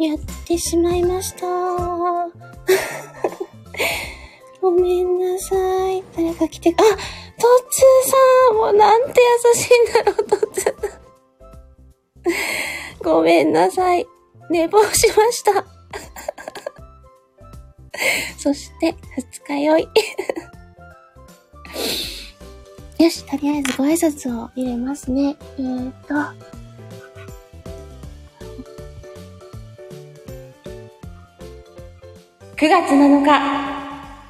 やってしまいました。ごめんなさい。誰か来て、あ、トッツーさんもうなんて優しいんだろう、トッツー。ごめんなさい。寝坊しました。そして、二日酔い。よし、とりあえずご挨拶を入れますね。えーと。9月7日、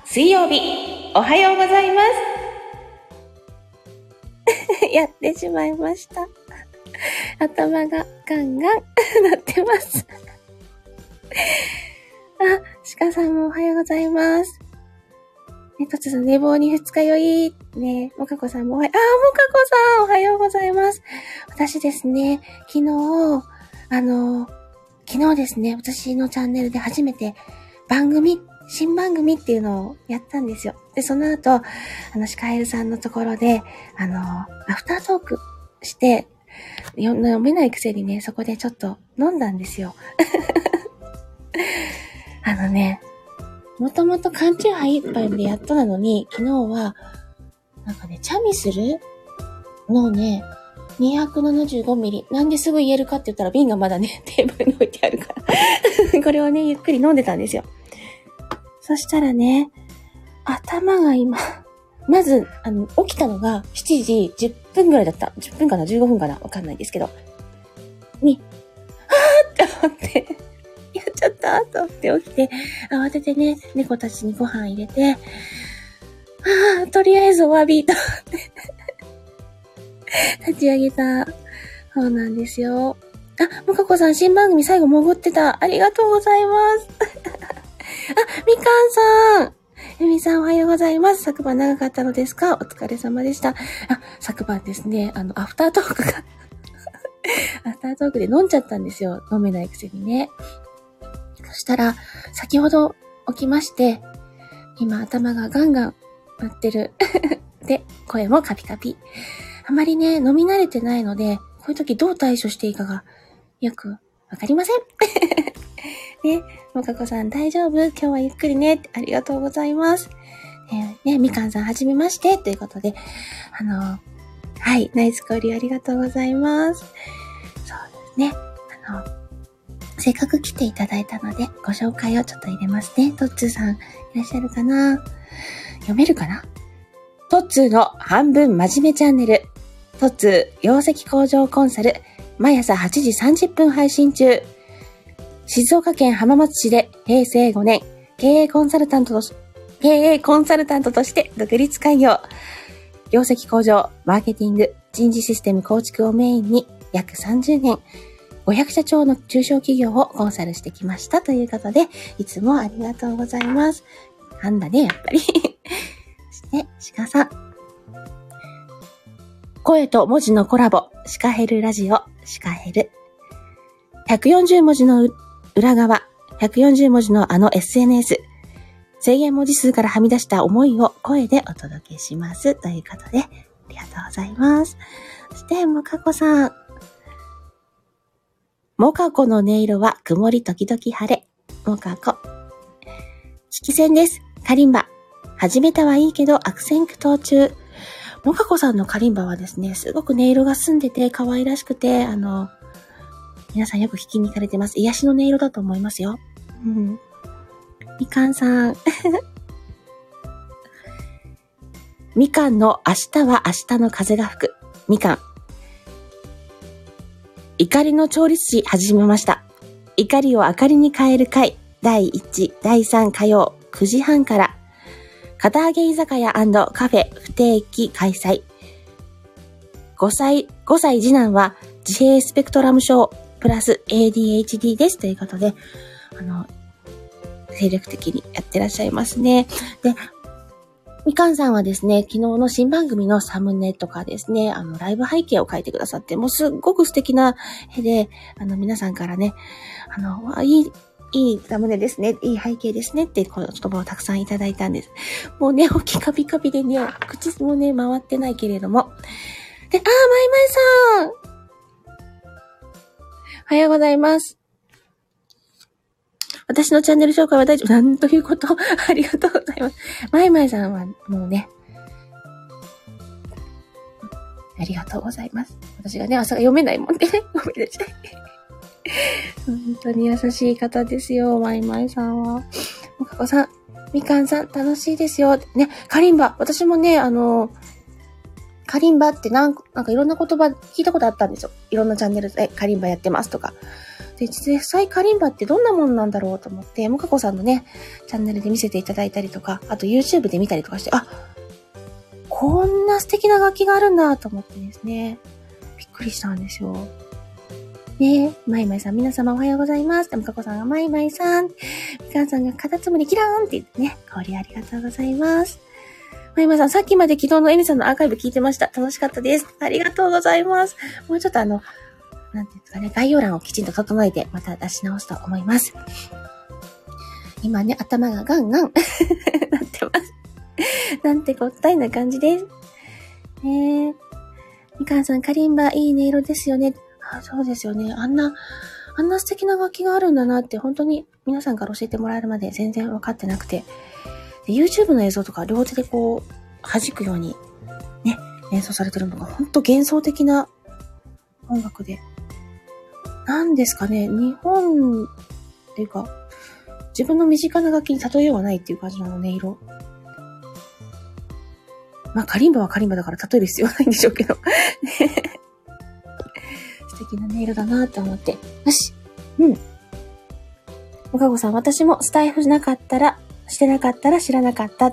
水曜日、おはようございます。やってしまいました。頭がガンガン なってます。あ、鹿さんもおはようございます。ね、突然寝坊に二日酔い。ね、もかこさんもおはよう、あ、もかこさんおはようございます。私ですね、昨日、あの、昨日ですね、私のチャンネルで初めて番組、新番組っていうのをやったんですよ。で、その後、あの、シカエルさんのところで、あの、アフタートークして、よ飲めないくせにね、そこでちょっと飲んだんですよ。あのね、もともと缶チューハイ一杯でやっとなのに、昨日は、なんかね、チャミスル？のね、275ミリ。なんですぐ言えるかって言ったら瓶がまだね、テーブルに置いてあるから。これをね、ゆっくり飲んでたんですよ。そしたらね、頭が今、まず、あの、起きたのが7時10分ぐらいだった。10分かな ?15 分かな？わかんないですけど。に、はぁって思って、やっちゃったと思って起きて、慌ててね、猫たちにご飯入れて、ああ、とりあえずお詫びと思って、立ち上げた。そうなんですよ。あ、もかこさん、新番組最後潜ってた。ありがとうございます。あ、みかんさん。ゆみさんおはようございます。昨晩長かったのですか？お疲れ様でした。あ、昨晩ですね、あの、アフタートークが アフタートークで飲んじゃったんですよ。飲めないくせにね。そしたら、先ほど起きまして、今頭がガンガン鳴ってる。で、声もカピカピ。あまりね、飲み慣れてないので、こういう時どう対処していいかが、よくわかりません。ね、もかこさん大丈夫？今日はゆっくりね。ありがとうございます。ね、ねみかんさんはじめまして。ということで、あの、はい、ナイス交流ありがとうございます。そうですね。あの、せっかく来ていただいたので、ご紹介をちょっと入れますね。トッツーさん、いらっしゃるかな？読めるかな？トッツーの半分真面目チャンネル。トッツー、容積工場コンサル。毎朝8時30分配信中。静岡県浜松市で平成5年、経営コンサルタントとし、経営コンサルタントとして独立開業。業績向上、マーケティング、人事システム構築をメインに約30年、500社長の中小企業をコンサルしてきましたということで、いつもありがとうございます。なんだね、やっぱり。そして、鹿さん。声と文字のコラボ、シカヘルラジオ、シカヘル。140文字の裏側、140文字のあの SNS、制限文字数からはみ出した思いを声でお届けします。ということで、ありがとうございます。そして、もかこさん。もかこの音色は曇り時々晴れ。もかこ。聞き戦です。カリンバ。始めたはいいけど悪戦苦闘中。もかこさんのカリンバはですね、すごく音色が澄んでて可愛らしくて、あの、皆さんよく聞きに行かれてます。癒しの音色だと思いますよ。うん。みかんさん。みかんの明日は明日の風が吹く。みかん。怒りの調律師始めました。怒りを明かりに変える会。第1、第3火曜、9時半から。片揚げ居酒屋カフェ不定期開催。5歳、5歳次男は自閉スペクトラム症プラス ADHD です。ということで、あの、精力的にやってらっしゃいますね。で、みかんさんはですね、昨日の新番組のサムネとかですね、あの、ライブ背景を書いてくださって、もうすっごく素敵な絵で、あの、皆さんからね、あの、わいい、いいサムネですね、いい背景ですねって、言葉をたくさんいただいたんです。もうね、おきカピカピでね、口もね、回ってないけれども。で、あー、まいまいさんおはようございます。私のチャンネル紹介は大丈夫。なんということ？ありがとうございます。まいまいさんはもうね、ありがとうございます。私がね、朝が読めないもんでね、ごめんなさい。本当に優しい方ですよ、まいまいさんは。もかこさん、みかんさん、楽しいですよ。ね、カリンバ。私もね、あの、カリンバってなんなんかいろんな言葉聞いたことあったんですよ。いろんなチャンネルでカリンバやってますとか。で、実際カリンバってどんなもんなんだろうと思って、もかこさんのね、チャンネルで見せていただいたりとか、あと YouTube で見たりとかして、あ、こんな素敵な楽器があるんだと思ってですね、びっくりしたんですよ。ねえ、まいまいさん、皆様おはようございます。でもかこさんがまいまいさん、みかんさんがカタツムリキラーンって言ってね、香りありがとうございます。まいまさん、さっきまで昨日のエミさんのアーカイブ聞いてました。楽しかったです。ありがとうございます。もうちょっとあの、なんていうんですかね、概要欄をきちんと整えて、また出し直すと思います。今ね、頭がガンガン なってます。なんてこったいな感じです。ねえ。みかんさん、カリンバいい音色ですよね。あ、そうですよね。あんな、あんな素敵な楽器があるんだなって、本当に皆さんから教えてもらえるまで全然分かってなくて。で、YouTube の映像とか両手でこう、弾くように、ね、演奏されてるのが、ほんと幻想的な音楽で。なんですかね、日本っていうか、自分の身近な楽器に例えようがないっていう感じの、音色。まあ、カリンバはカリンバだから例える必要はないんでしょうけど。ね素敵な音色だなって思って。よし。うん。おかごさん、私もスタイフなかったらしてなかったら知らなかった。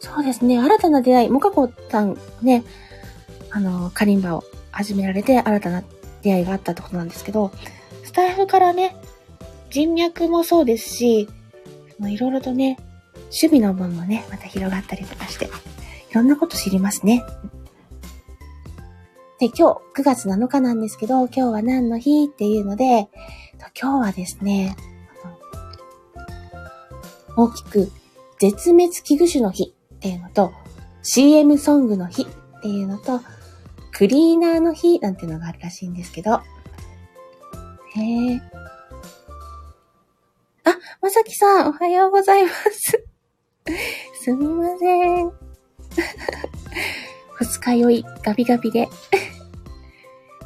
そうですね。新たな出会い、もかこさんね、あの、カリンバを始められて新たな出会いがあったってことなんですけど、スタイフからね、人脈もそうですし、いろいろとね、趣味の分もね、また広がったりとかして、いろんなこと知りますね。で、今日9月7日なんですけど、今日は何の日っていうので、今日はですね、大きく絶滅危惧種の日っていうのと CM ソングの日っていうのとクリーナーの日なんていうのがあるらしいんですけど。へえ。あ、まさきさん、おはようございます。すみません。二日酔い、ガビガビで。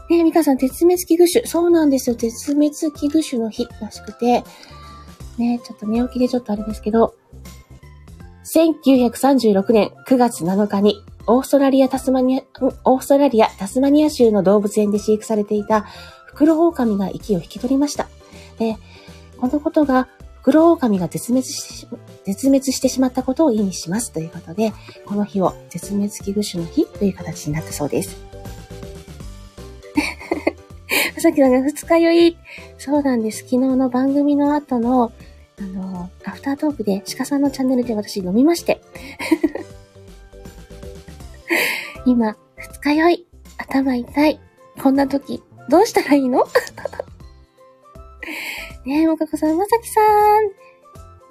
ねえ、ミカさん、絶滅危惧種。そうなんですよ。絶滅危惧種の日らしくて、ね、ちょっと寝起きでちょっとあれですけど、1936年9月7日に、オーストラリアタスマニア、オーストラリアタスマニア州の動物園で飼育されていたフクロオオカミが息を引き取りました。で、このことがフクロオオカミが絶滅し絶滅してしまったことを意味しますということで、この日を絶滅危惧種の日という形になったそうです。さっきのが二日酔い。そうなんです。昨日の番組の後の、あの、アフタートークで鹿さんのチャンネルで私飲みまして。今、二日酔い、頭痛い。こんな時、どうしたらいいの？ねえ、もかこさん、まさきさん。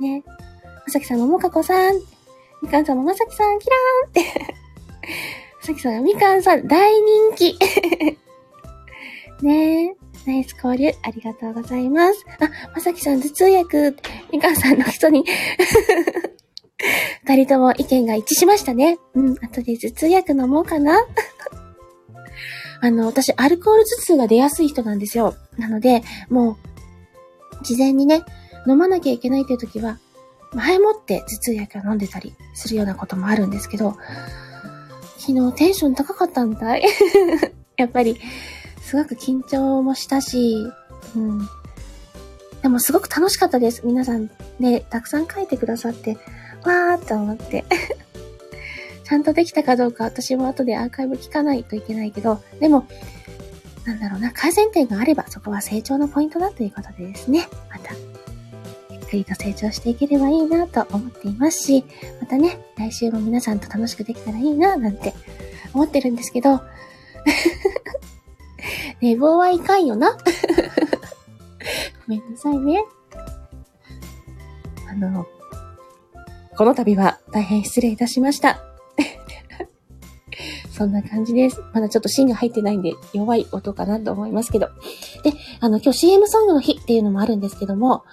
ねえまさきさんももかこさん。みかんさんもまさきさん、キラーンって。まさきさんがみかんさん、大人気。ねえ。ナイス交流、ありがとうございます。あ、まさきさん、頭痛薬、みかんさんの人に 二人とも意見が一致しましたね。うん、後で頭痛薬飲もうかな。あの、私、アルコール頭痛が出やすい人なんですよ。なので、もう、事前にね、飲まなきゃいけないという時は、前もって頭痛薬を飲んでたりするようなこともあるんですけど、昨日テンション高かったんだい やっぱり、すごく緊張もしたし、うん。でもすごく楽しかったです。皆さんね、たくさん書いてくださって、わーって思って。ちゃんとできたかどうか私も後でアーカイブ聞かないといけないけど、でも、なんだろうな、改善点があればそこは成長のポイントだということでですね、また、ゆっくりと成長していければいいなと思っていますし、またね、来週も皆さんと楽しくできたらいいな、なんて思ってるんですけど、寝坊はいかんよな。ごめんなさいね。あの、この度は大変失礼いたしました。そんな感じです。まだちょっと芯が入ってないんで弱い音かなと思いますけど。で、あの、今日 CM ソングの日っていうのもあるんですけども、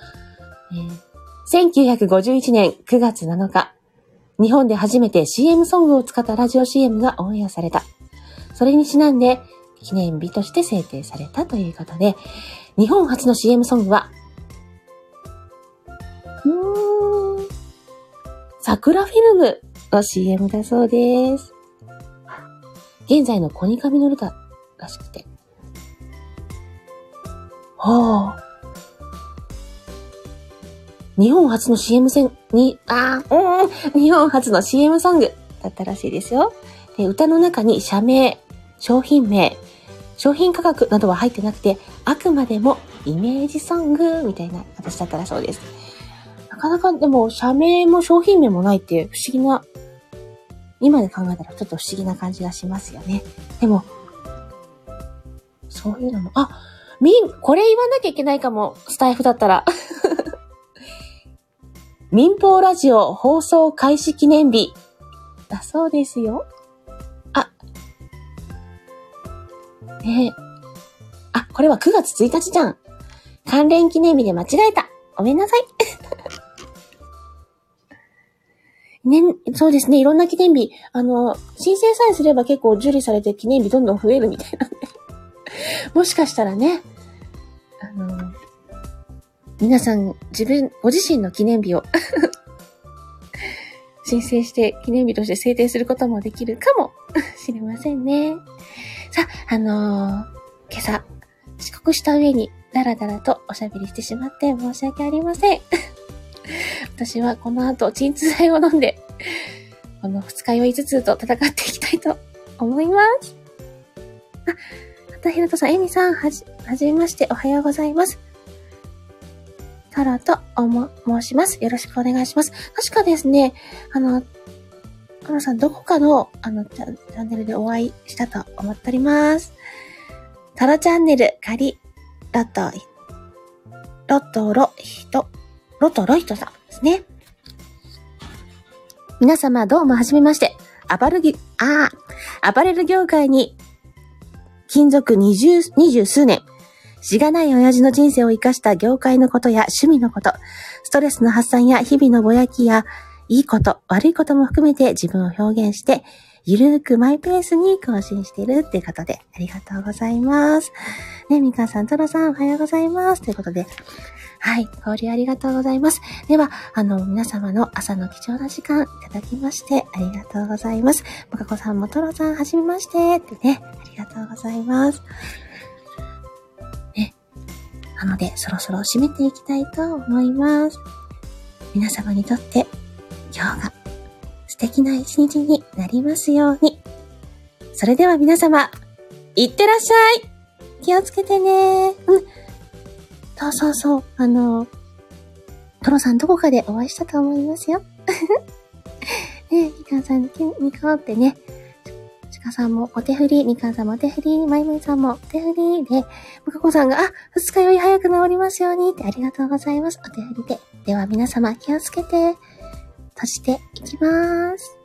えー、1951年9月7日、日本で初めて CM ソングを使ったラジオ CM がオンエアされた。それにちなんで、記念日として制定されたということで、日本初の CM ソングは、うーん、桜フィルムの CM だそうです。現在のコニカミノルタらしくて。はあ。日本初の CM 戦に、あうん、日本初の CM ソングだったらしいですよ。で、歌の中に社名、商品名、商品価格などは入ってなくて、あくまでもイメージソングみたいな形だったらそうです。なかなかでも、社名も商品名もないって不思議な、今で考えたらちょっと不思議な感じがしますよね。でも、そういうのも、あ、み、これ言わなきゃいけないかも、スタイフだったら。民放ラジオ放送開始記念日。だそうですよ。ねえ。あ、これは9月1日じゃん。関連記念日で間違えた。ごめんなさい。ね、そうですね。いろんな記念日。あの、申請さえすれば結構受理されて記念日どんどん増えるみたいなんで。もしかしたらね、あの、皆さん、自分、ご自身の記念日を 申請して記念日として制定することもできるかもしれませんね。さあ、のー、今朝、遅刻した上にダラダラとおしゃべりしてしまって申し訳ありません。私はこの後、鎮痛剤を飲んで、この二日酔い頭痛と戦っていきたいと思います。あ、またひろとさん、えみさん、はじ、はじめまして、おはようございます。タラとおも申します。よろしくお願いします。確かですね、あの、タラさんどこかの、あの、チャンネルでお会いしたと思っております。タラチャンネル、カリ、ロト、ロトロヒト、ロトロヒトさんですね。皆様どうもはじめまして。アパルギ、ああ、アパレル業界に、勤続二十、二十数年、しがない親父の人生を生かした業界のことや趣味のこと、ストレスの発散や日々のぼやきや、いいこと、悪いことも含めて自分を表現して、ゆるーくマイペースに更新しているっていうことで、ありがとうございます。ね、みかさん、とろさん、おはようございます。ということで、はい、交流ありがとうございます。では、あの、皆様の朝の貴重な時間いただきまして、ありがとうございます。もかこさんもとろさん、はじめまして、ってね、ありがとうございます。ねなので、そろそろ締めていきたいと思います。皆様にとって今日が素敵な一日になりますように。それでは皆様、いってらっしゃい気をつけてねうん。そうそうそう。あの、トロさんどこかでお会いしたと思いますよ。ねえ、みかんさん、みかんってね、ちかさんもお手振り、みかんさんもお手振り、まいまいさんもお手振りで、むかこさんが、あ、二日酔い早く治りますようにってありがとうございます。お手振りで。では皆様気をつけて、そしていきます。